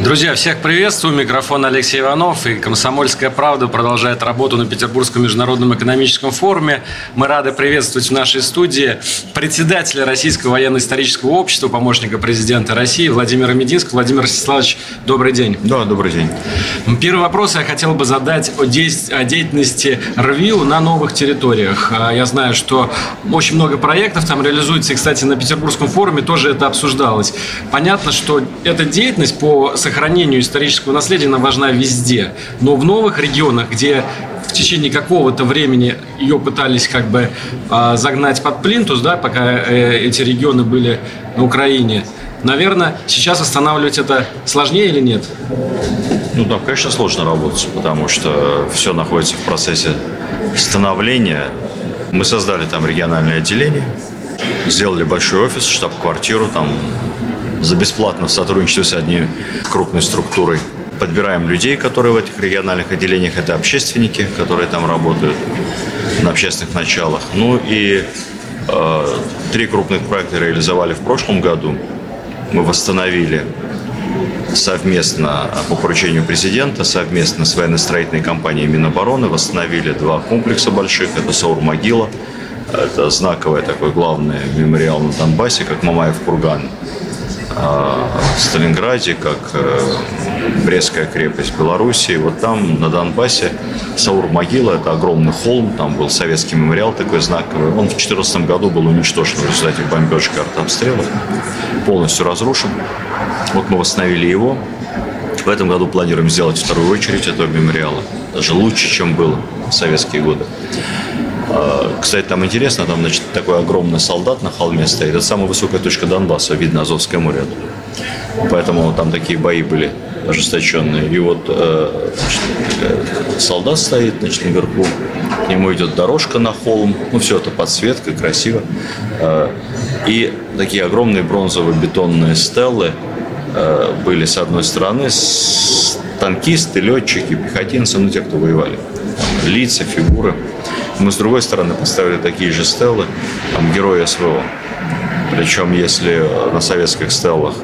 Друзья, всех приветствую. Микрофон Алексей Иванов. И «Комсомольская правда» продолжает работу на Петербургском международном экономическом форуме. Мы рады приветствовать в нашей студии председателя Российского военно-исторического общества, помощника президента России Владимира Мединского. Владимир Ростиславович, добрый день. Да, добрый день. Первый вопрос я хотел бы задать о, деятельности РВИУ на новых территориях. А, я знаю, что очень много проектов там реализуется. И, кстати, на Петербургском форуме тоже это обсуждалось. Понятно, что эта деятельность по сохранению исторического наследия она важна везде. Но в новых регионах, где в течение какого-то времени ее пытались как бы э, загнать под плинтус, да, пока э, эти регионы были на Украине, наверное, сейчас восстанавливать это сложнее или нет? Ну, там, конечно, сложно работать, потому что все находится в процессе становления. Мы создали там региональное отделение, сделали большой офис, штаб-квартиру, там за бесплатно в сотрудничестве с одной крупной структурой. Подбираем людей, которые в этих региональных отделениях, это общественники, которые там работают на общественных началах. Ну и э, три крупных проекта реализовали в прошлом году. Мы восстановили совместно по поручению президента, совместно с военно-строительной компанией Минобороны восстановили два комплекса больших. Это Саур-Могила, это знаковый такой главный мемориал на Донбассе, как Мамаев курган в Сталинграде, как э, Брестская крепость Белоруссии. Вот там, на Донбассе, Саур-могила, это огромный холм, там был советский мемориал такой знаковый. Он в 2014 году был уничтожен в результате бомбежек артобстрелов, полностью разрушен. Вот мы восстановили его. В этом году планируем сделать вторую очередь этого мемориала. Даже лучше, чем было в советские годы. А, кстати, там интересно, там, значит, такой огромный солдат на холме стоит. Это самая высокая точка Донбасса, видно Азовское море. Поэтому там такие бои были ожесточенные. И вот э, значит, э, солдат стоит, значит, наверху, к нему идет дорожка на холм, ну, все это подсветка, красиво. Э, и такие огромные бронзовые бетонные стеллы были с одной стороны, танкисты, летчики, пехотинцы, ну, те, кто воевали. Лица, фигуры. Мы, с другой стороны, поставили такие же стеллы, там, герои СВО. Причем, если на советских стеллах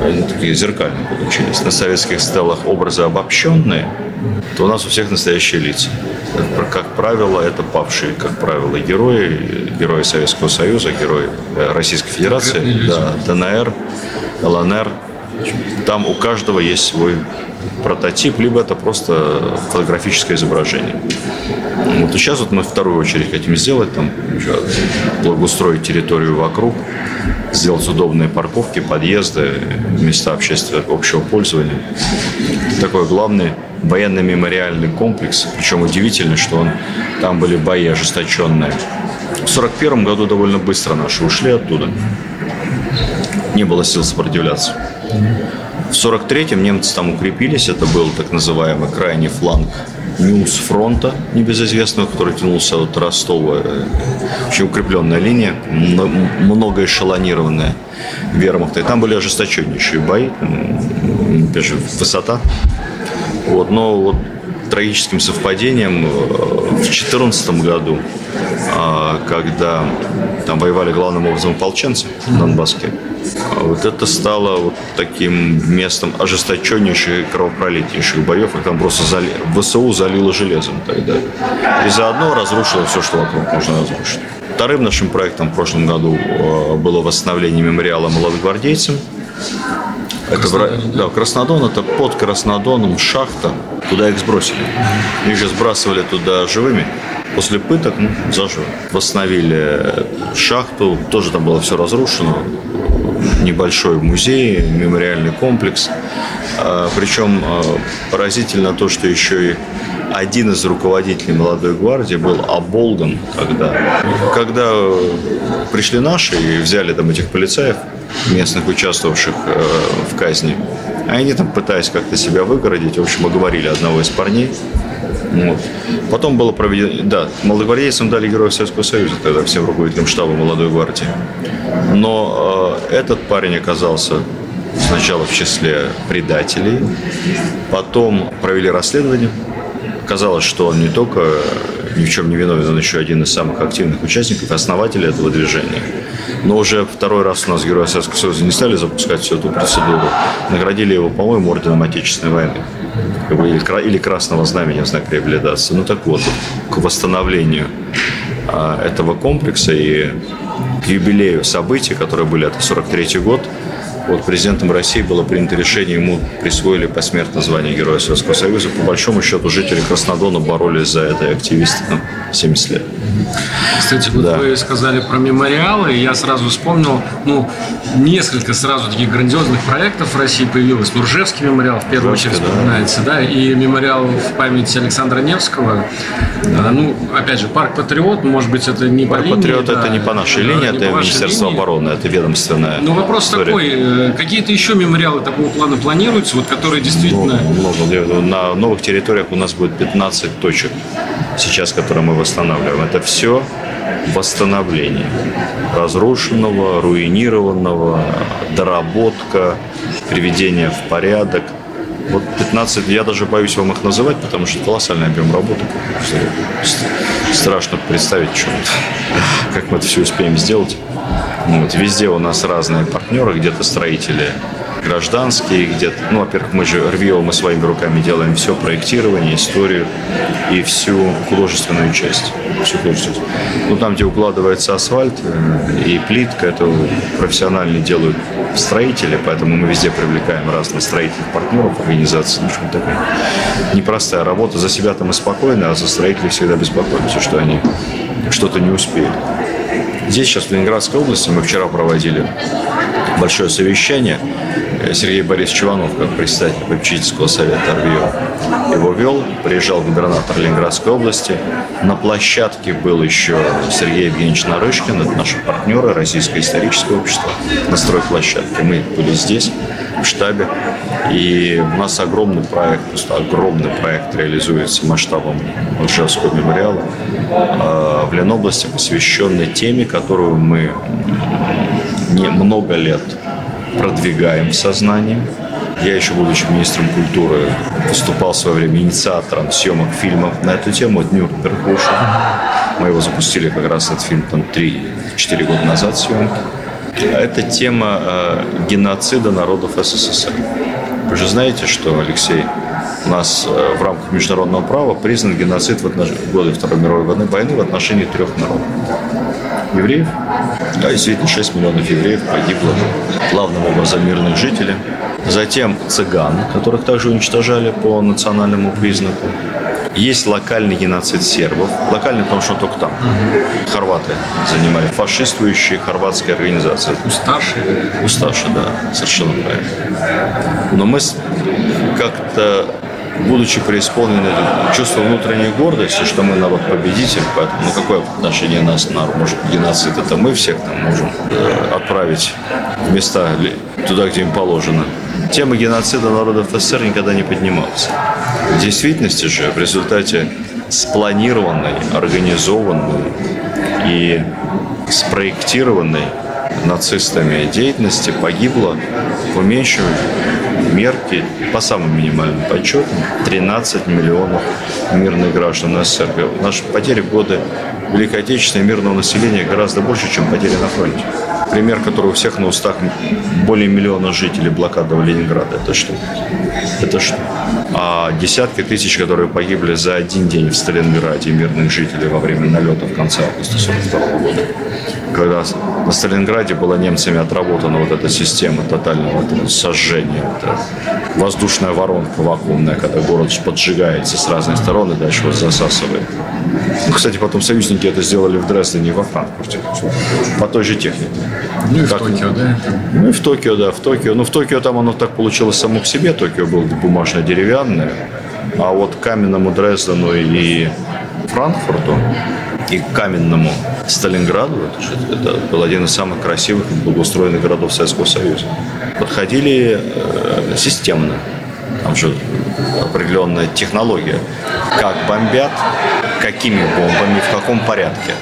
они такие зеркальные получились. На советских стеллах образы обобщенные, то у нас у всех настоящие лица. Как правило, это павшие, как правило, герои, герои Советского Союза, герои э, Российской Федерации, да, ДНР, ЛНР. Там у каждого есть свой прототип, либо это просто фотографическое изображение. Вот сейчас вот мы вторую очередь хотим сделать, там благоустроить территорию вокруг, сделать удобные парковки, подъезды, места общественного общего пользования. Такой главный военно-мемориальный комплекс. Причем удивительно, что он, там были бои ожесточенные. В 1941 году довольно быстро наши ушли оттуда. Не было сил сопротивляться. В 43-м немцы там укрепились, это был так называемый крайний фланг Миус-фронта небезызвестного, который тянулся от Ростова. Очень укрепленная линия, много эшелонированная вермахта. И там были ожесточеннейшие бои, опять же, высота. Вот, но вот трагическим совпадением э, в 2014 году, а, когда там воевали главным образом ополченцы в Донбасске, а вот это стало таким местом ожесточеннейших кровопролитнейших боев, и там просто зали... ВСУ залило железом тогда. И заодно разрушило все, что вокруг можно разрушить. Вторым нашим проектом в прошлом году э, было восстановление мемориала молодогвардейцам. Это в, да, Краснодон, это под Краснодоном шахта, куда их сбросили. Их же сбрасывали туда живыми. После пыток, ну, заживо. Восстановили шахту, тоже там было все разрушено небольшой музей, мемориальный комплекс. А, Причем а, поразительно то, что еще и один из руководителей молодой гвардии был оболган, когда, когда пришли наши и взяли там этих полицаев, местных участвовавших э, в казни А они там пытаясь как-то себя выгородить, в общем, оговорили одного из парней. Вот. Потом было проведено, да, молодогвардейцам дали Героя Советского Союза, тогда всем руководителям штаба молодой гвардии. Но э, этот парень оказался сначала в числе предателей, потом провели расследование. Казалось, что он не только ни в чем не виновен, он еще один из самых активных участников, основателей этого движения. Но уже второй раз у нас Героя Советского Союза не стали запускать всю эту процедуру. Наградили его, по-моему, орденом Отечественной войны. Или Красного Знамени в знак реабилитации. Ну так вот, к восстановлению а, этого комплекса и к юбилею событий, которые были, это 43 год, вот президентом России было принято решение, ему присвоили посмертно звание Героя Советского Союза. По большому счету жители Краснодона боролись за это и активисты там 70 лет. Кстати, вот да. вы сказали про мемориалы, и я сразу вспомнил, ну, несколько сразу таких грандиозных проектов в России появилось. Нуржевский мемориал, в первую Ржевский, очередь, вспоминается, да. да, и мемориал в память Александра Невского. Да. Ну, опять же, парк Патриот, может быть, это не парк по линии. Патриот да, это не по нашей линии, это Министерство линии. обороны, это ведомственная. Ну, вопрос история. такой, какие-то еще мемориалы такого плана планируются, вот которые действительно... Много, много. На новых территориях у нас будет 15 точек сейчас, которые мы восстанавливаем. Это все восстановление разрушенного, руинированного, доработка, приведение в порядок. Вот 15, я даже боюсь вам их называть, потому что колоссальный объем работы. Страшно представить, что как мы это все успеем сделать. Вот, везде у нас разные партнеры, где-то строители гражданские, где-то, ну, во-первых, мы же РВИО, мы своими руками делаем все проектирование, историю и всю художественную часть. Всю художественную. Ну, там, где укладывается асфальт э, и плитка, это профессионально делают строители, поэтому мы везде привлекаем разных строительных партнеров, организаций. В общем, такая непростая работа. За себя-то мы спокойны, а за строителей всегда беспокоимся, что они что-то не успеют. Здесь сейчас, в Ленинградской области, мы вчера проводили большое совещание. Сергей Борисович Иванов, как председатель попечительского совета РВИО, его вел. Приезжал губернатор Ленинградской области. На площадке был еще Сергей Евгеньевич Нарышкин, это наши партнеры, Российское историческое общество, на стройплощадке. Мы были здесь, в штабе. И у нас огромный проект, просто огромный проект реализуется масштабом Ржевского мемориала э, в Ленобласти, посвященный теме, которую мы не много лет продвигаем в сознании. Я еще, будучи министром культуры, выступал в свое время инициатором съемок фильмов на эту тему. Это Нюрнберг Мы его запустили как раз этот фильм там 3-4 года назад съемки. Это тема э, геноцида народов СССР. Вы же знаете, что, Алексей, у нас э, в рамках международного права признан геноцид в, отнош... в годы Второй мировой войны в отношении трех народов. Евреев, да, действительно, 6 миллионов евреев погибло главным образом мирных жителей. Затем цыган, которых также уничтожали по национальному признаку. Есть локальный геноцид сербов. Локальный, потому что он только там. Угу. Хорваты занимали. Фашистующие хорватские организации. Усташи. Усташи, да. Совершенно правильно. Но мы как-то будучи преисполнены чувство внутренней гордости, что мы народ победитель, поэтому ну какое отношение нас на может геноцид, это мы всех там можем э, отправить в места туда, где им положено. Тема геноцида народов СССР никогда не поднималась. В действительности же в результате спланированной, организованной и спроектированной нацистами деятельности погибло по меньшему мерки, по самым минимальным подсчетам, 13 миллионов мирных граждан СССР. Наши потери в годы Великой Отечественной мирного населения гораздо больше, чем потери на фронте. Пример, который у всех на устах более миллиона жителей блокады Ленинграда. Это что? Это что? А десятки тысяч, которые погибли за один день в Сталинграде мирных жителей во время налета в конце августа 1942 года когда на Сталинграде была немцами отработана вот эта система тотального сожжения. Это воздушная воронка вакуумная, когда город поджигается с разных сторон и дальше вот засасывает. Ну, кстати, потом союзники это сделали в Дрездене и во Франкфурте. По той же технике. Ну и как, в Токио, да? Ну и в Токио, да, в Токио. Ну в Токио там оно так получилось само по себе. Токио было бумажно-деревянное. А вот каменному Дрездену и Франкфурту и каменному Сталинграду, это был один из самых красивых и благоустроенных городов Советского Союза, подходили э, системно. Там же определенная технология. Как бомбят, какими бомбами, в каком порядке.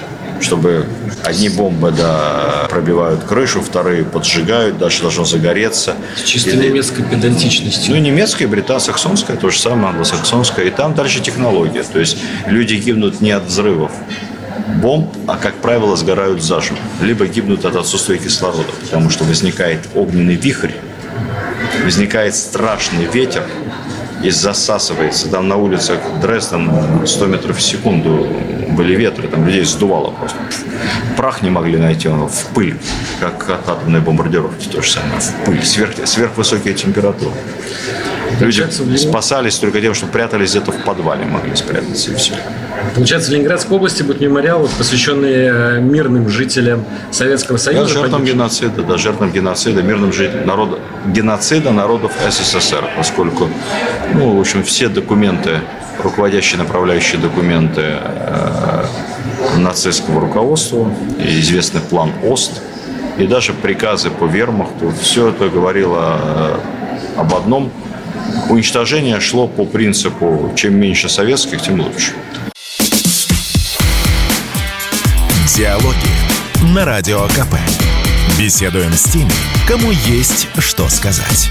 Чтобы Одни бомбы да, пробивают крышу, вторые поджигают, дальше должно загореться. Чисто Или... немецкая педантичность. Ну, немецкая, британо-саксонская, то же самое, англосаксонская. И там дальше технология. То есть люди гибнут не от взрывов бомб, а, как правило, сгорают заживо. Либо гибнут от отсутствия кислорода, потому что возникает огненный вихрь, возникает страшный ветер, и засасывается. Там на улицах Дрезден 100 метров в секунду были ветры, там людей сдувало просто. Прах не могли найти, он в пыль, как от атомной бомбардировки, то же самое, в пыль, сверх, сверхвысокие температуры. Люди спасались только тем, что прятались где-то в подвале, могли спрятаться и все. Получается, в Ленинградской области будет мемориал, посвященный э, мирным жителям Советского Союза. Да, жертвам геноцида, да, жертвам геноцида, мирным жителям народа, геноцида народов СССР, поскольку, ну, в общем, все документы, руководящие, направляющие документы э, нацистского руководства, известный план ОСТ, и даже приказы по вермахту, все это говорило э, об одном – уничтожение шло по принципу чем меньше советских, тем лучше. Диалоги на Радио КП. Беседуем с теми, кому есть что сказать.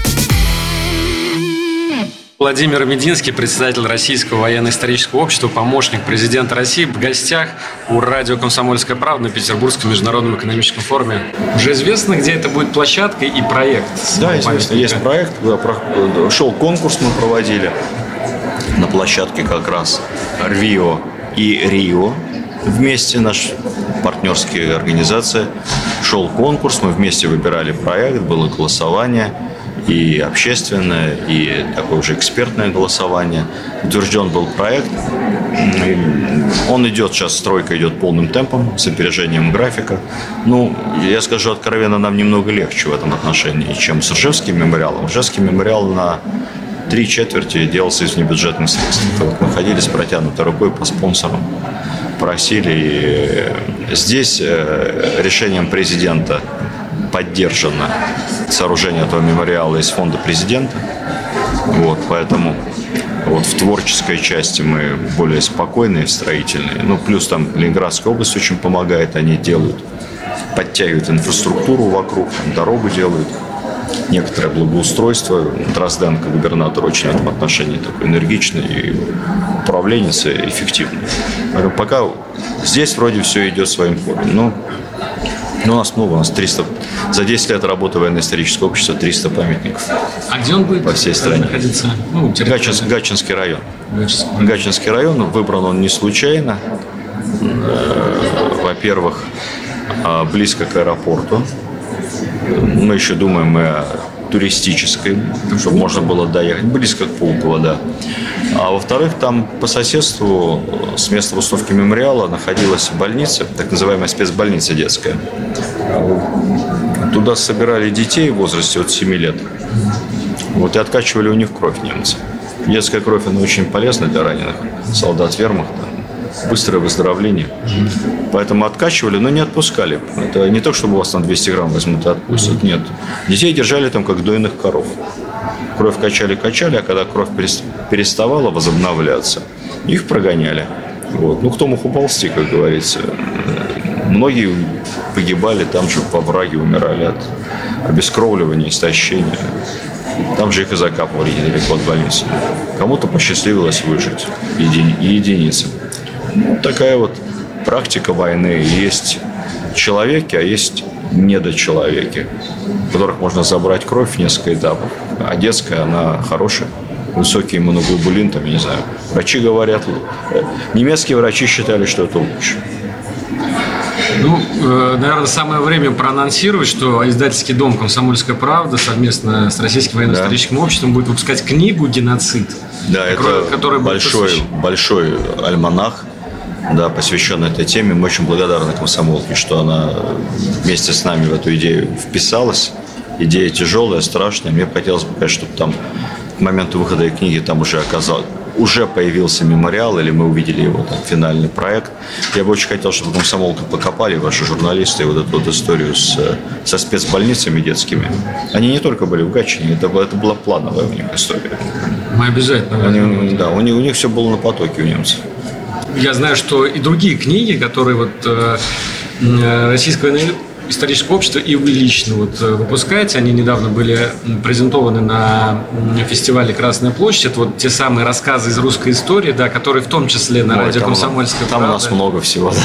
Владимир Мединский, председатель Российского военно-исторического общества, помощник президента России, в гостях у радио «Комсомольская правда» на Петербургском международном экономическом форуме. Уже известно, где это будет площадка и проект? Да, известно. Есть проект. Шел конкурс, мы проводили на площадке как раз Рио и Рио. Вместе наш партнерские организации. Шел конкурс, мы вместе выбирали проект, было голосование – и общественное, и такое уже экспертное голосование. Утвержден был проект. Он идет сейчас, стройка идет полным темпом, с опережением графика. Ну, я скажу откровенно, нам немного легче в этом отношении, чем с Ржевским мемориалом. Ржевский мемориал на три четверти делался из внебюджетных средств. Вот мы ходили с протянутой рукой по спонсорам, просили. И здесь э, решением президента поддержано сооружение этого мемориала из фонда президента. Вот, поэтому вот в творческой части мы более спокойные, строительные. Ну, плюс там Ленинградская область очень помогает, они делают, подтягивают инфраструктуру вокруг, там дорогу делают, некоторое благоустройство. Дрозденко, губернатор, очень в этом отношении такой энергичный и управленец эффективный. Поэтому пока здесь вроде все идет своим ходом. Но ну, у нас много, у нас 300. За 10 лет работы военно-исторического общества 300 памятников. А где он будет по всей стране? находиться? Ну, Гачинский, Гачинский район. Гачинский. Гачинский район выбран он не случайно. Э, во-первых, а, близко к аэропорту. Мы еще думаем о туристической, чтобы можно было доехать, близко к Пулково, да. А во-вторых, там по соседству с места выставки мемориала находилась больница, так называемая спецбольница детская. Туда собирали детей в возрасте от 7 лет. Вот и откачивали у них кровь немцы. Детская кровь, она очень полезна для раненых солдат вермахта быстрое выздоровление. Поэтому откачивали, но не отпускали. Это не то, чтобы у вас там 200 грамм возьмут и отпустят. Нет. Детей держали там, как дойных коров. Кровь качали-качали, а когда кровь переставала возобновляться, их прогоняли. Вот. Ну, кто мог уползти, как говорится. Многие погибали там же во враге, умирали от обескровливания, истощения. Там же их и закапывали недалеко от больницы. Кому-то посчастливилось выжить, еди, единицы. Вот такая вот практика войны. Есть человеки, а есть недочеловеки, в которых можно забрать кровь в несколько этапов. А детская, она хорошая. Высокий иммуноглобулин, там, я не знаю. Врачи говорят, немецкие врачи считали, что это лучше. Ну, э, наверное, самое время проанонсировать, что издательский дом «Комсомольская правда» совместно с Российским военно-историческим да. обществом будет выпускать книгу «Геноцид». Да, это которая большой, большой альманах, да, посвященный этой теме. Мы очень благодарны комсомолке, что она вместе с нами в эту идею вписалась. Идея тяжелая, страшная. Мне хотелось бы, конечно, чтобы там к моменту выхода книги там уже оказалось, уже появился мемориал, или мы увидели его там, финальный проект. Я бы очень хотел, чтобы комсомолка покопали ваши журналисты вот эту вот историю с, со спецбольницами детскими. Они не только были в Гатчине, это, это была плановая у них история. Мы обязательно. Они, да, у них, у них все было на потоке у немцев. Я знаю, что и другие книги, которые вот э, э российское исторического общества и вы лично вот э, выпускаете. Они недавно были презентованы на фестивале «Красная площадь». Это вот те самые рассказы из русской истории, да, которые в том числе на Ой, радио «Комсомольская Там правда. у нас много всего. Да.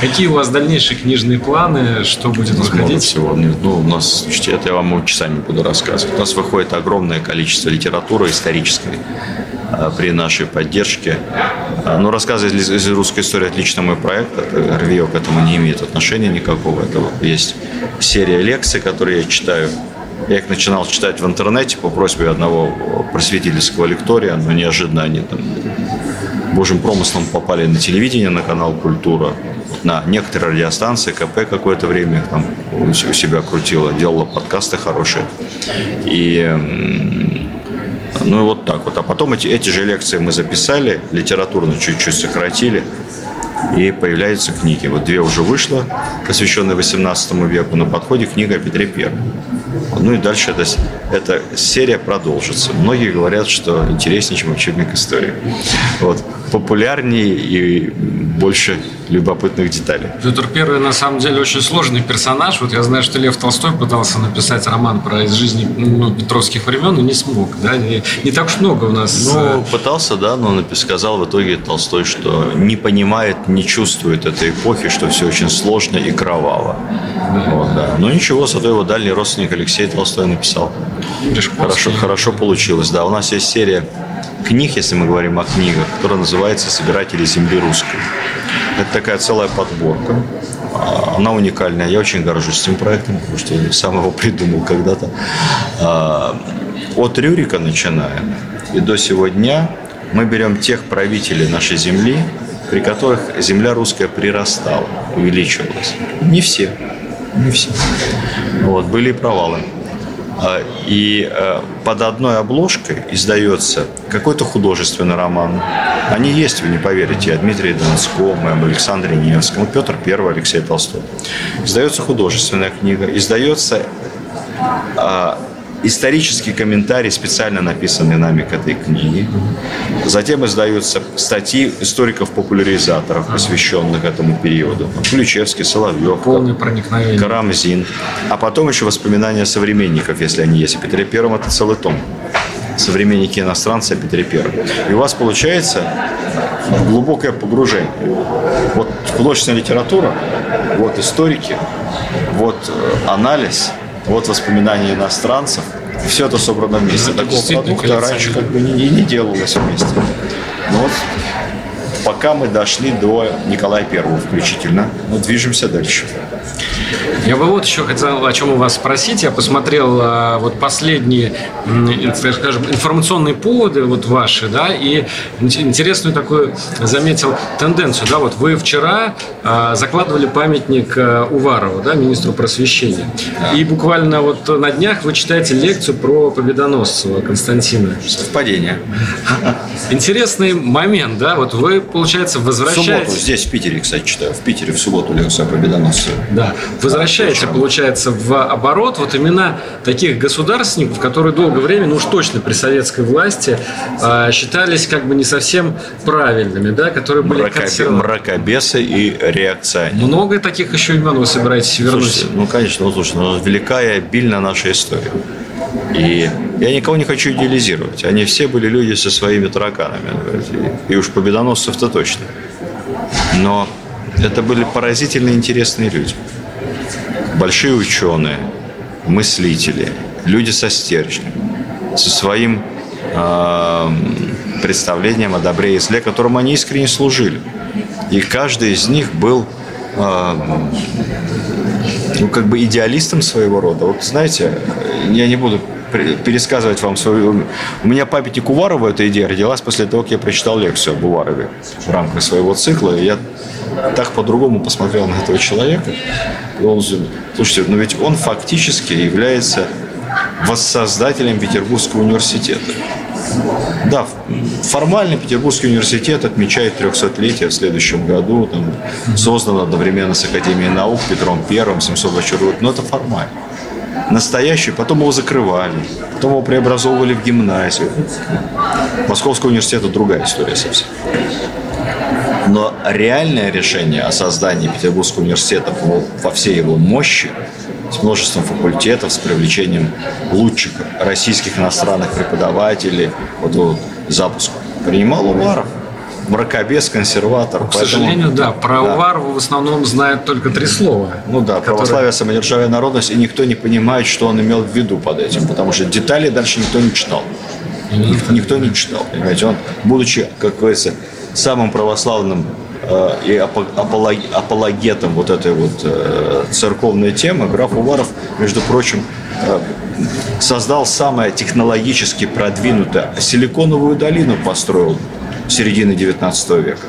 Какие у вас дальнейшие книжные планы? Что будет у нас выходить? Много всего. Ну, у нас, это я вам часами буду рассказывать. У нас выходит огромное количество литературы исторической при нашей поддержке. Э, Но ну, рассказы из русской истории – отлично мой проект. РВИО к этому не имеет отношения никакого. Это есть есть серия лекций, которые я читаю. Я их начинал читать в интернете по просьбе одного просветительского лектория, но неожиданно они там божьим промыслом попали на телевидение, на канал «Культура», на некоторые радиостанции, КП какое-то время там у себя крутила, делала подкасты хорошие. И ну и вот так вот. А потом эти, эти же лекции мы записали, литературно чуть-чуть сократили и появляются книги. Вот две уже вышло, посвященные 18 веку, на подходе книга о Петре Первом. Ну и дальше эта, эта серия продолжится. Многие говорят, что интереснее, чем учебник истории. Вот. Популярнее и больше любопытных деталей. Петр Первый на самом деле очень сложный персонаж. Вот я знаю, что Лев Толстой пытался написать роман про из жизни ну, петровских времен, но не смог. Да? Не, не так уж много у нас. Ну, э, пытался, да, но сказал в итоге Толстой, что не понимает, не чувствует этой эпохи, что все очень сложно и кроваво. Вот, да. Но ничего, зато его дальний родственник Алексей Толстой написал. Хорошо, хорошо получилось. Да, у нас есть серия книг, если мы говорим о книгах, которая называется «Собиратели земли русской». Это такая целая подборка. А, она уникальная. Я очень горжусь этим проектом, потому что я сам его придумал когда-то. А, от Рюрика начиная и до сего дня мы берем тех правителей нашей земли, при которых земля русская прирастала, увеличивалась. Не все. Не все. Вот, были провалы. А, и э, под одной обложкой издается какой-то художественный роман. Они есть, вы не поверите, о Дмитрии Донском, об Александре Невском, Петр I, Алексей Толстой. Издается художественная книга, издается а, исторический комментарий, специально написанный нами к этой книге. Затем издаются статьи историков-популяризаторов, посвященных этому периоду. Ключевский, Соловьев, Полное проникновение. Карамзин. А потом еще воспоминания современников, если они есть. О Петре Первом это целый том. Современники иностранцы о Петре Первом. И у вас получается глубокое погружение. Вот художественная литература, вот историки, вот э, анализ – вот воспоминания иностранцев. Все это собрано вместе. Ну, Такого продукта раньше как бы не, не делалось вместе. Но вот пока мы дошли до Николая Первого включительно, мы движемся дальше. Я бы вот еще хотел о чем у вас спросить. Я посмотрел а, вот последние, скажем, информационные поводы вот ваши, да, и интересную такую заметил тенденцию, да, вот вы вчера а, закладывали памятник а, Уварову, да, министру просвещения, и буквально вот на днях вы читаете лекцию про Победоносцева Константина. Совпадение. Интересный момент, да, вот вы, получается, возвращаетесь... В субботу здесь, в Питере, кстати, читаю, в Питере в субботу лекция о Победоносцеве. Да, возвращаете, получается, в оборот вот именно таких государственников, которые долгое время, ну уж точно при советской власти, э, считались как бы не совсем правильными, да, которые были Мракобе. Мракобесы и реакционеры. Много таких еще имен вы собираетесь вернуть? Слушайте, ну, конечно, ну, слушай, ну, велика и обильна наша история. И я никого не хочу идеализировать. Они все были люди со своими тараканами. И уж победоносцев-то точно. Но это были поразительно интересные люди. Большие ученые, мыслители, люди со стержнем, со своим э, представлением о добре и зле, которому они искренне служили. И каждый из них был э, ну, как бы идеалистом своего рода. Вот знаете, я не буду пересказывать вам свою... У меня памятник Уварова, эта идея родилась после того, как я прочитал лекцию об Уварове в рамках своего цикла. И я так по-другому посмотрел на этого человека. Он, слушайте, но ведь он фактически является воссоздателем Петербургского университета. Да, формально Петербургский университет отмечает 300-летие в следующем году. Там, создан одновременно с Академией наук Петром Первым, 724 год. Но это формально. Настоящий, потом его закрывали, потом его преобразовывали в гимназию. Московский университет – это другая история совсем. Но реальное решение о создании Петербургского университета во всей его мощи с множеством факультетов, с привлечением лучших российских иностранных преподавателей, вот, вот запуск принимал Уваров мракобес, консерватор. К поэтому, сожалению, да, про да. Уварова в основном знает только три слова. Ну да, которые... православие, самодержавие, народность, и никто не понимает, что он имел в виду под этим, потому что детали дальше никто не читал. Никто, никто не читал, понимаете. Он, будучи, как говорится, самым православным э, и апологетом вот этой вот э, церковной темы, граф Уваров, между прочим, э, создал самое технологически продвинутое, силиконовую долину построил середины 19 века.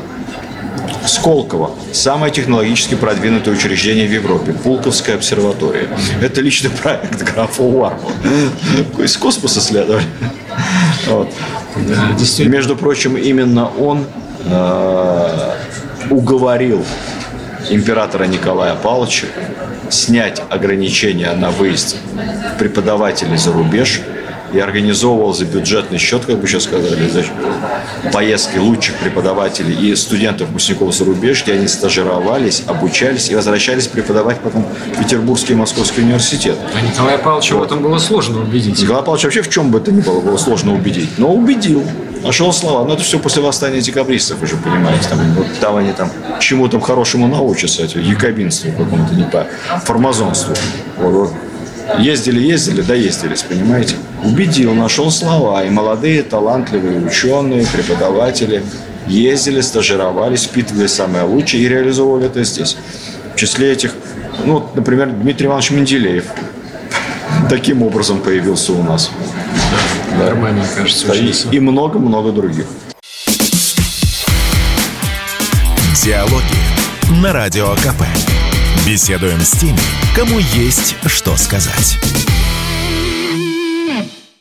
Сколково – самое технологически продвинутое учреждение в Европе, Пулковская обсерватория. Это личный проект графа Уармана. Из космоса следовали. Вот. Между прочим, именно он э, уговорил императора Николая Павловича снять ограничения на выезд преподавателей за рубеж – и организовывал за бюджетный счет, как бы сейчас сказали, поездки лучших преподавателей и студентов выпускников за рубеж, где они стажировались, обучались и возвращались преподавать потом в Петербургский и Московский университет. А Николая Павловича вот. в этом было сложно убедить. Николай Павлович вообще в чем бы это ни было, было сложно убедить, но убедил. Нашел слова. Но это все после восстания декабристов, вы же понимаете. Там, вот, там они там чему там хорошему научатся, якобинству какому-то, не по формазонству. Вот, вот. Ездили, ездили, доездились, понимаете? Убедил, нашел слова. И молодые, талантливые ученые, преподаватели ездили, стажировались, впитывали самое лучшее и реализовывали это здесь. В числе этих, ну, вот, например, Дмитрий Иванович Менделеев таким образом появился у нас. Да, нормально, кажется. Да, и много-много других. Диалоги на Радио КП. Беседуем с теми, кому есть что сказать.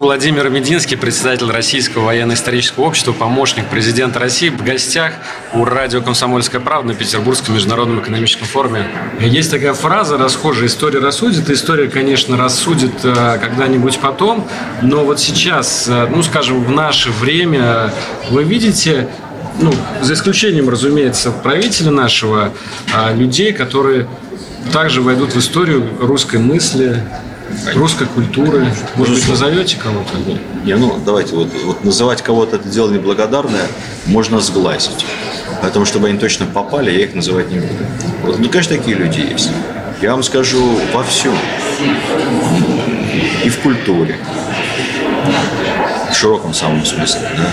Владимир Мединский, председатель Российского военно-исторического общества, помощник президента России, в гостях у радио «Комсомольская правда» на Петербургском международном экономическом форуме. Есть такая фраза расхожая «История рассудит». История, конечно, рассудит э, когда-нибудь потом, но вот сейчас, э, ну, скажем, в наше время вы видите ну, за исключением, разумеется, правителя нашего, а людей, которые также войдут в историю русской мысли, русской культуры. Может быть, назовете кого-то? Не, ну, давайте, вот, вот называть кого-то это дело неблагодарное можно сглазить. Поэтому, чтобы они точно попали, я их называть не буду. Вот, ну, конечно, такие люди есть. Я вам скажу во всем. И в культуре. В широком самом смысле. Да?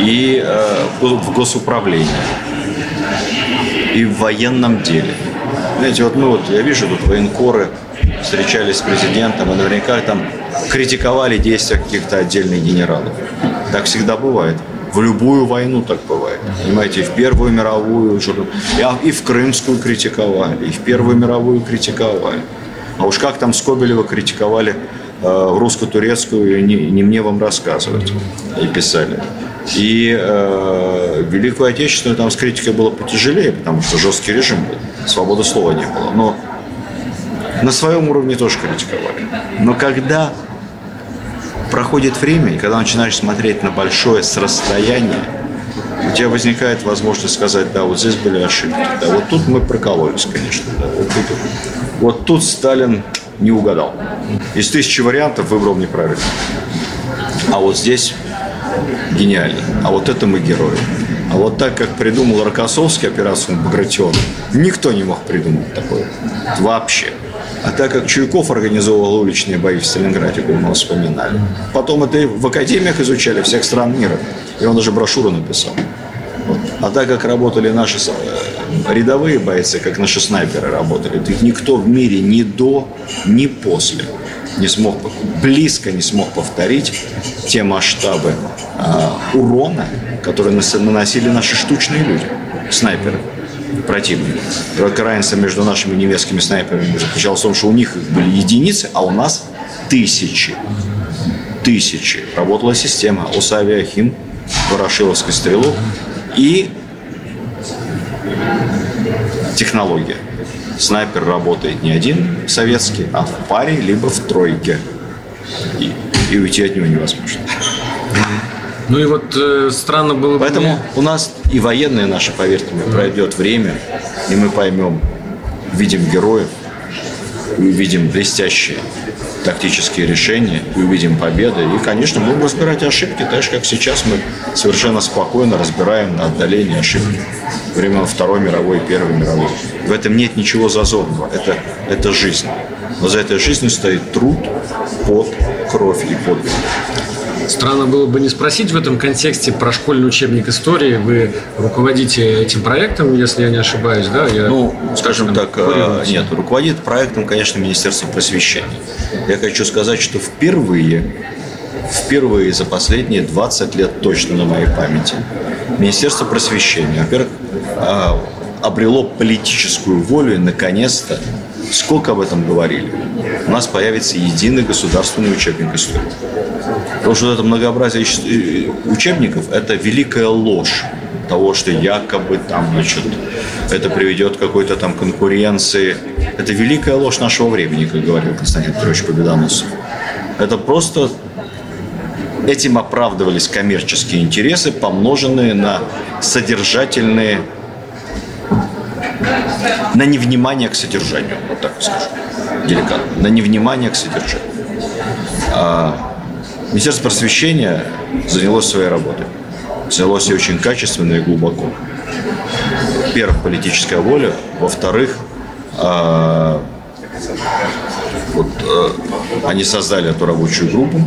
И э, в госуправлении. И в военном деле. Знаете, вот мы вот, я вижу тут военкоры встречались с президентом, и наверняка там критиковали действия каких-то отдельных генералов. Так всегда бывает. В любую войну так бывает. Понимаете, и в Первую мировую, и в Крымскую критиковали, и в Первую мировую критиковали. А уж как там Скобелева критиковали э, русско-турецкую, не, не мне вам рассказывать. И писали. И э, Великую Отечественную там с критикой было потяжелее, потому что жесткий режим был, свободы слова не было. Но на своем уровне тоже критиковали. Но когда проходит время, и когда начинаешь смотреть на большое с расстояния, у тебя возникает возможность сказать, да, вот здесь были ошибки, да, вот тут мы прокололись, конечно, да, вот тут, вот тут Сталин не угадал. Из тысячи вариантов выбрал неправильно. А вот здесь гениальный. А вот это мы герои. А вот так, как придумал Рокоссовский операцию Багратион, никто не мог придумать такое. Вообще. А так как Чуйков организовывал уличные бои в Сталинграде, как мы вспоминали, потом это в академиях изучали всех стран мира. И он даже брошюру написал. А так как работали наши э, рядовые бойцы, как наши снайперы работали, то их никто в мире ни до, ни после не смог, близко не смог повторить те масштабы э, урона, которые наносили наши штучные люди, снайперы противника. Только разница между нашими немецкими снайперами заключалась в том, что у них были единицы, а у нас тысячи. тысячи. Работала система ОСАВИАХИМ, Ворошиловской стрелу и технология. Снайпер работает не один советский, а в паре, либо в тройке. И, и уйти от него невозможно. Ну и вот э, странно было бы... Поэтому у нас и военные наши, поверьте мне, пройдет время, и мы поймем, видим героев, увидим блестящие тактические решения, и увидим победы. И, конечно, будем разбирать ошибки, так же, как сейчас мы совершенно спокойно разбираем на отдалении ошибки времен Второй мировой и Первой мировой. В этом нет ничего зазорного. Это, это жизнь. Но за этой жизнью стоит труд, пот, кровь и подвиг. Странно было бы не спросить в этом контексте про школьный учебник истории. Вы руководите этим проектом, если я не ошибаюсь, да? Я, ну, скажем так, э, нет, руководит проектом, конечно, Министерство просвещения. Я хочу сказать, что впервые, впервые за последние 20 лет точно на моей памяти Министерство просвещения, во-первых, а, обрело политическую волю и, наконец-то, сколько об этом говорили, у нас появится единый государственный учебник истории. Потому что это многообразие э, учебников – это великая ложь того, что якобы там, значит, это приведет к какой-то там конкуренции. Это великая ложь нашего времени, как говорил Константин Петрович Победоносов. Это просто этим оправдывались коммерческие интересы, помноженные на содержательные, на невнимание к содержанию, вот так скажу, деликатно, на невнимание к содержанию. А Министерство просвещения занялось своей работой. Занялось и очень качественно и глубоко. Во-первых, политическая воля. Во-вторых, э, вот, э, они создали эту рабочую группу.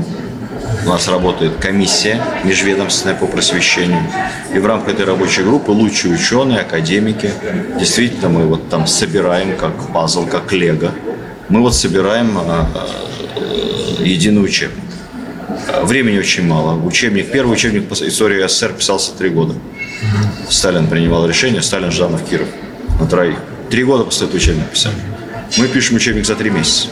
У нас работает комиссия межведомственная по просвещению. И в рамках этой рабочей группы лучшие ученые, академики. Действительно, мы вот там собираем как пазл, как лего. Мы вот собираем э, э, единый учебник. Времени очень мало. Учебник, первый учебник по истории СССР писался три года. Сталин принимал решение, Сталин, Жданов, Киров на троих. Три года после этого учебника писали. Мы пишем учебник за три месяца.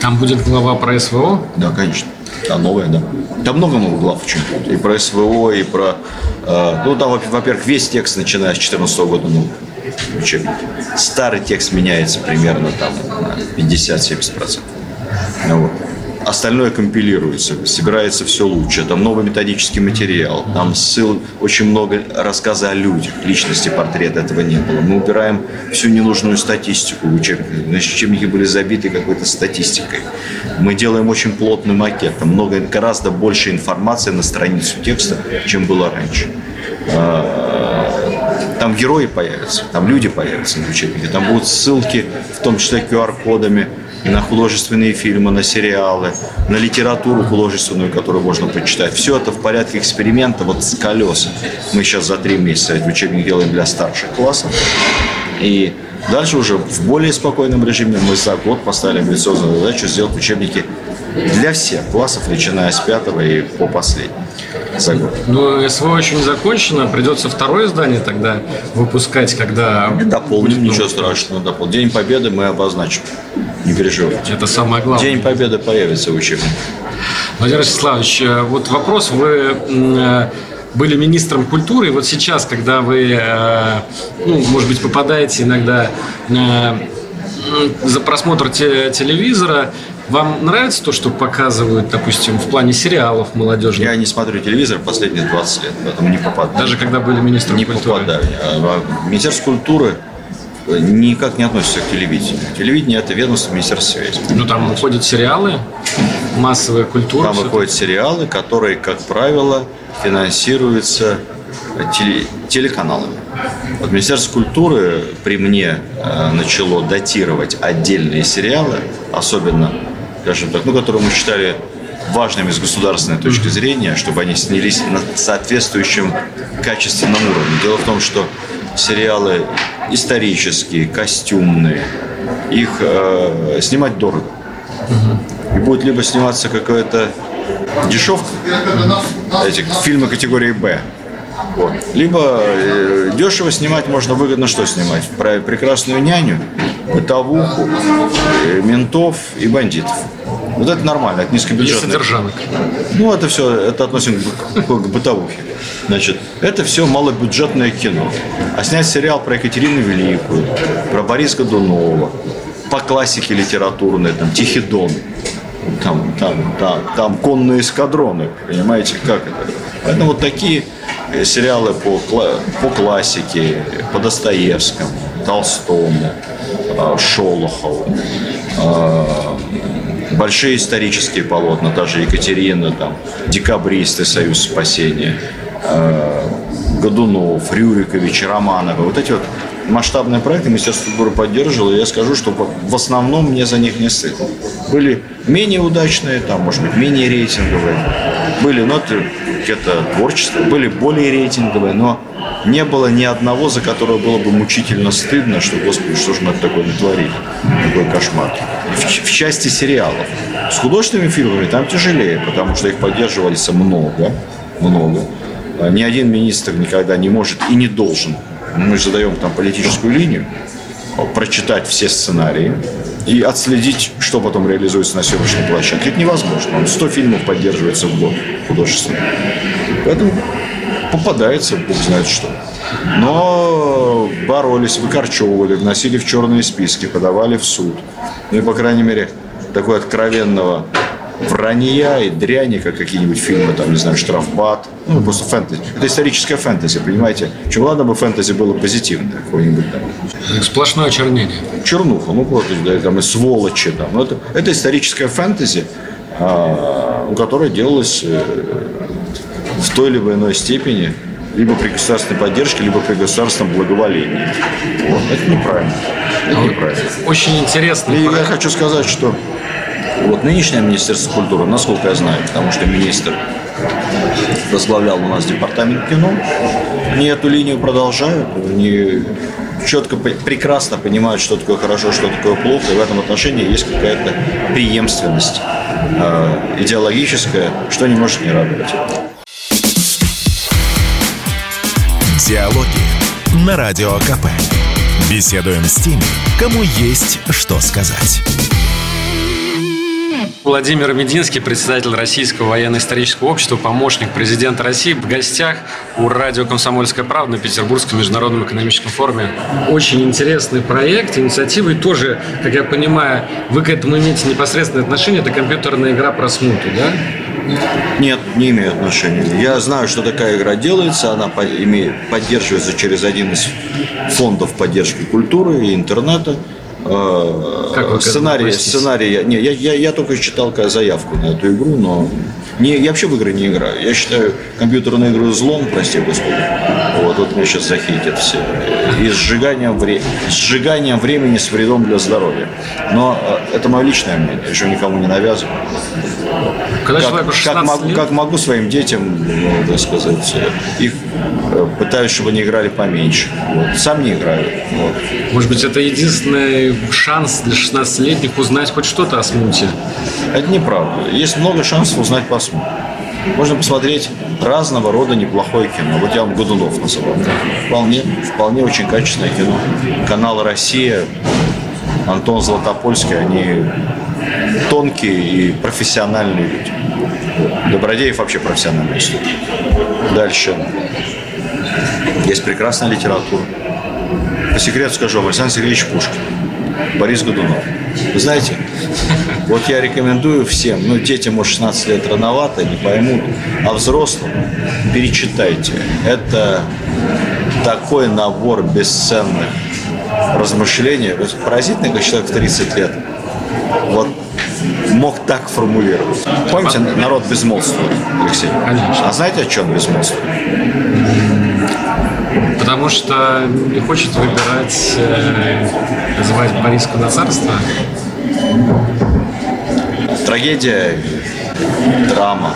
Там будет глава про СВО? Да, конечно. Там новая, да. Там много много глав очень. И про СВО, и про... Э, ну, там, во-первых, весь текст, начиная с 2014 года, ну, учебник. Старый текст меняется примерно там на 50-70%. Ну, вот остальное компилируется, собирается все лучше. Там новый методический материал, там ссыл, очень много рассказа о людях, личности портрета этого не было. Мы убираем всю ненужную статистику в учебнике. Значит, учебники были забиты какой-то статистикой. Мы делаем очень плотный макет, там много, гораздо больше информации на страницу текста, чем было раньше. А, там герои появятся, там люди появятся на учебнике, там будут ссылки, в том числе QR-кодами, на художественные фильмы, на сериалы, на литературу художественную, которую можно почитать. Все это в порядке эксперимента, вот с колес. Мы сейчас за три месяца этот учебник делаем для старших классов. И дальше уже в более спокойном режиме мы за год поставили амбициозную задачу сделать учебники для всех классов, начиная с пятого и по год. Ну, СВО еще не закончено, придется второе издание тогда выпускать, когда... Дополним, ничего страшного, дополним. День Победы мы обозначим. Не переживайте. Это самое главное. День Победы появится в учебнике. Владимир Ростиславович, э, вот вопрос. Вы э, были министром культуры, и вот сейчас, когда вы, э, ну, может быть, попадаете иногда за просмотр телевизора, вам нравится то, что показывают, допустим, в плане сериалов молодежных? Я не смотрю телевизор последние 20 лет, поэтому не попадаю. Даже когда были министром не культуры? Не попадаю. А, Министерство культуры никак не относится к телевидению. Телевидение – это ведомство Министерства связи. Ну, там выходят сериалы, массовая культура. Там выходят сериалы, которые, как правило, финансируются теле, телеканалами. Вот Министерство культуры при мне э, начало датировать отдельные сериалы, особенно, скажем так, ну, которые мы считали важными с государственной точки зрения, чтобы они снялись на соответствующем качественном уровне. Дело в том, что сериалы исторические, костюмные, их э, снимать дорого. И будет либо сниматься какая-то дешевка, эти фильмы категории «Б», вот. Либо э, дешево снимать можно выгодно что снимать? Про прекрасную няню, бытовуху, э, ментов и бандитов. Вот это нормально, это низкобюджетное. И содержанок. Ну, это все, это относим к, к бытовухе. Значит, это все малобюджетное кино. А снять сериал про Екатерину Великую, про Бориса Годунова, по классике литературной, там, Тихий Дон, там, там, там, там конные эскадроны, понимаете, как это? Поэтому вот такие сериалы по, по классике, по Достоевскому, Толстому, а, Шолохову, а, большие исторические полотна, даже Екатерина, там, Декабристы, Союз спасения, а, Годунов, Рюрикович, Романова. Вот эти вот масштабные проекты Министерство культуры поддерживало, и я скажу, что в основном мне за них не стыдно. Были менее удачные, там, может быть, менее рейтинговые, были ноты это творчество, были более рейтинговые, но не было ни одного, за которого было бы мучительно стыдно, что, господи, что же мы такое натворили, такой кошмар. В, в части сериалов. С художественными фильмами там тяжелее, потому что их поддерживались много, много. А ни один министр никогда не может и не должен мы задаем там политическую линию, прочитать все сценарии и отследить, что потом реализуется на съемочной площадке. Это невозможно. Он 100 фильмов поддерживается в год художественно. Поэтому попадается, бог знает что. Но боролись, выкорчевывали, вносили в черные списки, подавали в суд. Ну и, по крайней мере, такой откровенного вранья и дряни, как какие-нибудь фильмы, там, не знаю, «Штрафбат», ну, просто фэнтези. Это историческая фэнтези, понимаете? Чем ладно бы фэнтези было позитивное какое-нибудь там. Сплошное чернение. Чернуха, ну, просто, да, там, и сволочи, там. Ну, это, это историческая фэнтези, а, у которой делалось э, в той или иной степени либо при государственной поддержке, либо при государственном благоволении. Вот. Это неправильно. Это неправильно. Очень интересно. И я хочу сказать, что вот нынешнее Министерство культуры, насколько я знаю, потому что министр возглавлял у нас департамент кино, они эту линию продолжают, они четко, прекрасно понимают, что такое хорошо, что такое плохо, и в этом отношении есть какая-то преемственность э, идеологическая, что не может не радовать. Диалоги на Радио КП. Беседуем с теми, кому есть что сказать. Владимир Мединский, председатель Российского военно-исторического общества, помощник президента России, в гостях у радио «Комсомольская правда» на Петербургском международном экономическом форуме. Очень интересный проект, инициатива, и тоже, как я понимаю, вы к этому имеете непосредственное отношение, это компьютерная игра про смуту, да? Нет, не имею отношения. Я знаю, что такая игра делается, она поддерживается через один из фондов поддержки культуры и интернета. Э, как сценарий, сценарий, не, я, я, я только читал заявку на эту игру, но не, я вообще в игры не играю. Я считаю компьютерную игру злом, прости господи. Вот, вот меня сейчас захейтят все. И сжиганием, вре... сжиганием времени с вредом для здоровья. Но э, это мое личное мнение, еще никому не навязываю. Когда как, как, могу, лет? как могу своим детям, ну, так сказать, их э, пытаюсь, чтобы они играли поменьше. Вот. Сам не играю. Вот. Может быть, это единственный шанс для 16-летних узнать хоть что-то о смуте? Это неправда. Есть много шансов узнать по смуту. Можно посмотреть разного рода неплохое кино. Вот я вам Годунов называл. Вполне, вполне очень качественное кино. Канал «Россия», Антон Златопольский, они тонкие и профессиональные люди. Добродеев вообще профессиональный историк. Дальше. Есть прекрасная литература. По секрету скажу, Александр Сергеевич Пушкин, Борис Годунов. Вы знаете, вот я рекомендую всем, ну, детям, может, 16 лет рановато, не поймут, а взрослым перечитайте. Это такой набор бесценных размышлений. Поразительно, как человек в 30 лет вот мог так формулировать. Помните, народ безмолвствует, Алексей? Конечно. А знаете, о чем безмолвствует? Потому что не хочет выбирать, э, называть Бориску на царство. Трагедия, драма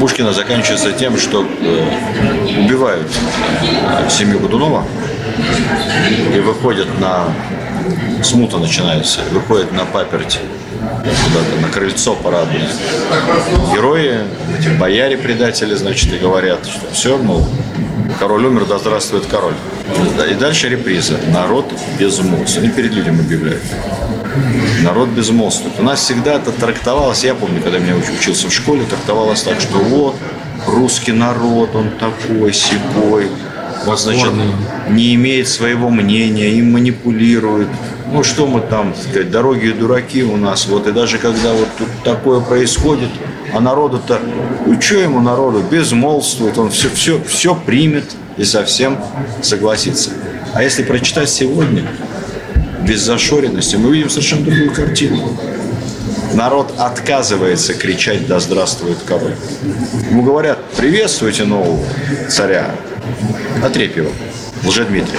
Пушкина заканчивается тем, что э, убивают э, семью Годунова и выходят на смута начинается, выходит на паперть куда-то на крыльцо парадное. Герои, эти бояре-предатели, значит, и говорят, что все, мол, король умер, да здравствует король. И дальше реприза. Народ без муз. Они перед людям объявляют. Народ безмолвствует. У нас всегда это трактовалось, я помню, когда меня учился в школе, трактовалось так, что вот, русский народ, он такой, сякой, вот, значит, не имеет своего мнения, им манипулируют. Ну, что мы там, сказать, дороги и дураки у нас. Вот, и даже когда вот тут такое происходит, а народу-то, ну, что ему народу, безмолвствует, он все, все, все примет и совсем согласится. А если прочитать сегодня, без зашоренности, мы видим совершенно другую картину. Народ отказывается кричать «Да здравствует король!». Ему говорят «Приветствуйте нового царя!» Отрепьева, Лжедмитрия.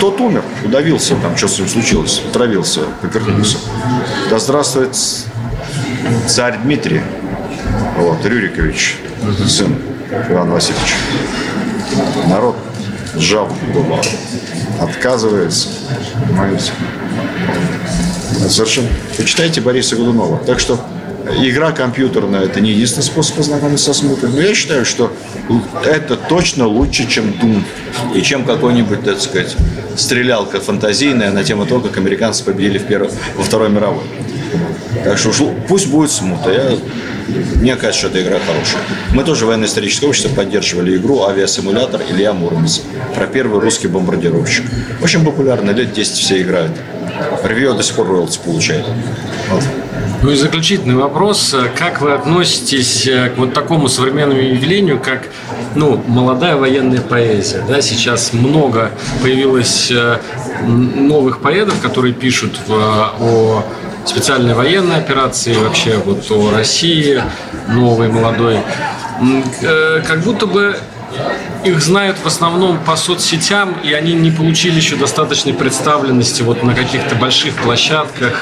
Тот умер, удавился, там что с ним случилось, отравился, поперхнулся. Да здравствует царь Дмитрий, вот, Рюрикович, сын Ивана Васильевича. Народ сжал губу, отказывается, понимаете. Совершенно. Почитайте Бориса Годунова. Так что игра компьютерная – это не единственный способ познакомиться со смутой. Но я считаю, что это точно лучше, чем Doom. И чем какой-нибудь, так сказать, стрелялка фантазийная на тему того, как американцы победили в первой, во Второй мировой. Так что пусть будет смута. Я, мне кажется, что эта игра хорошая. Мы тоже военно-историческое общество поддерживали игру «Авиасимулятор» Илья Муромец про первый русский бомбардировщик. Очень популярно, лет 10 все играют. Ревью до сих пор роялти получает. Вот. Ну и заключительный вопрос. Как вы относитесь э, к вот такому современному явлению, как ну, молодая военная поэзия? Да, сейчас много появилось э, новых поэтов, которые пишут в, о специальной военной операции, вообще вот о России, новой, молодой. Э, как будто бы их знают в основном по соцсетям, и они не получили еще достаточной представленности вот на каких-то больших площадках.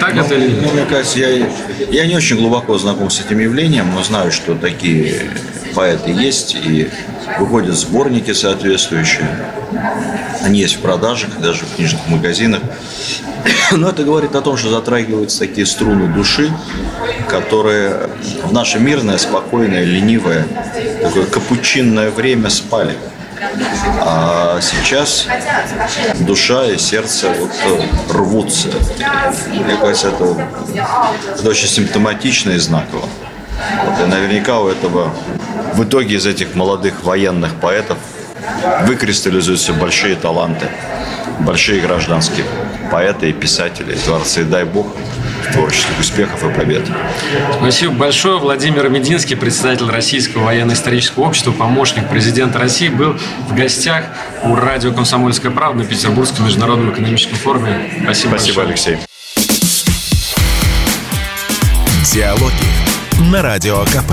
Так ну, это или нет? Ну, мне кажется, я, я не очень глубоко знаком с этим явлением, но знаю, что такие поэты есть, и выходят сборники соответствующие. Они есть в продажах, даже в книжных магазинах. Но это говорит о том, что затрагиваются такие струны души, которые в наше мирное, спокойное, ленивое, такое капучинное время спали. А сейчас душа и сердце вот рвутся. Мне кажется, это, это очень симптоматично и знаково. Вот, и наверняка у этого в итоге из этих молодых военных поэтов выкристаллизуются большие таланты, большие гражданские поэты и писатели, и творцы. Дай бог творческих успехов и побед. Спасибо большое. Владимир Мединский, председатель Российского военно-исторического общества, помощник президента России, был в гостях у радио «Комсомольская правда» на Петербургском международном экономическом форуме. Спасибо Спасибо, большое. Алексей. Диалоги на Радио КП.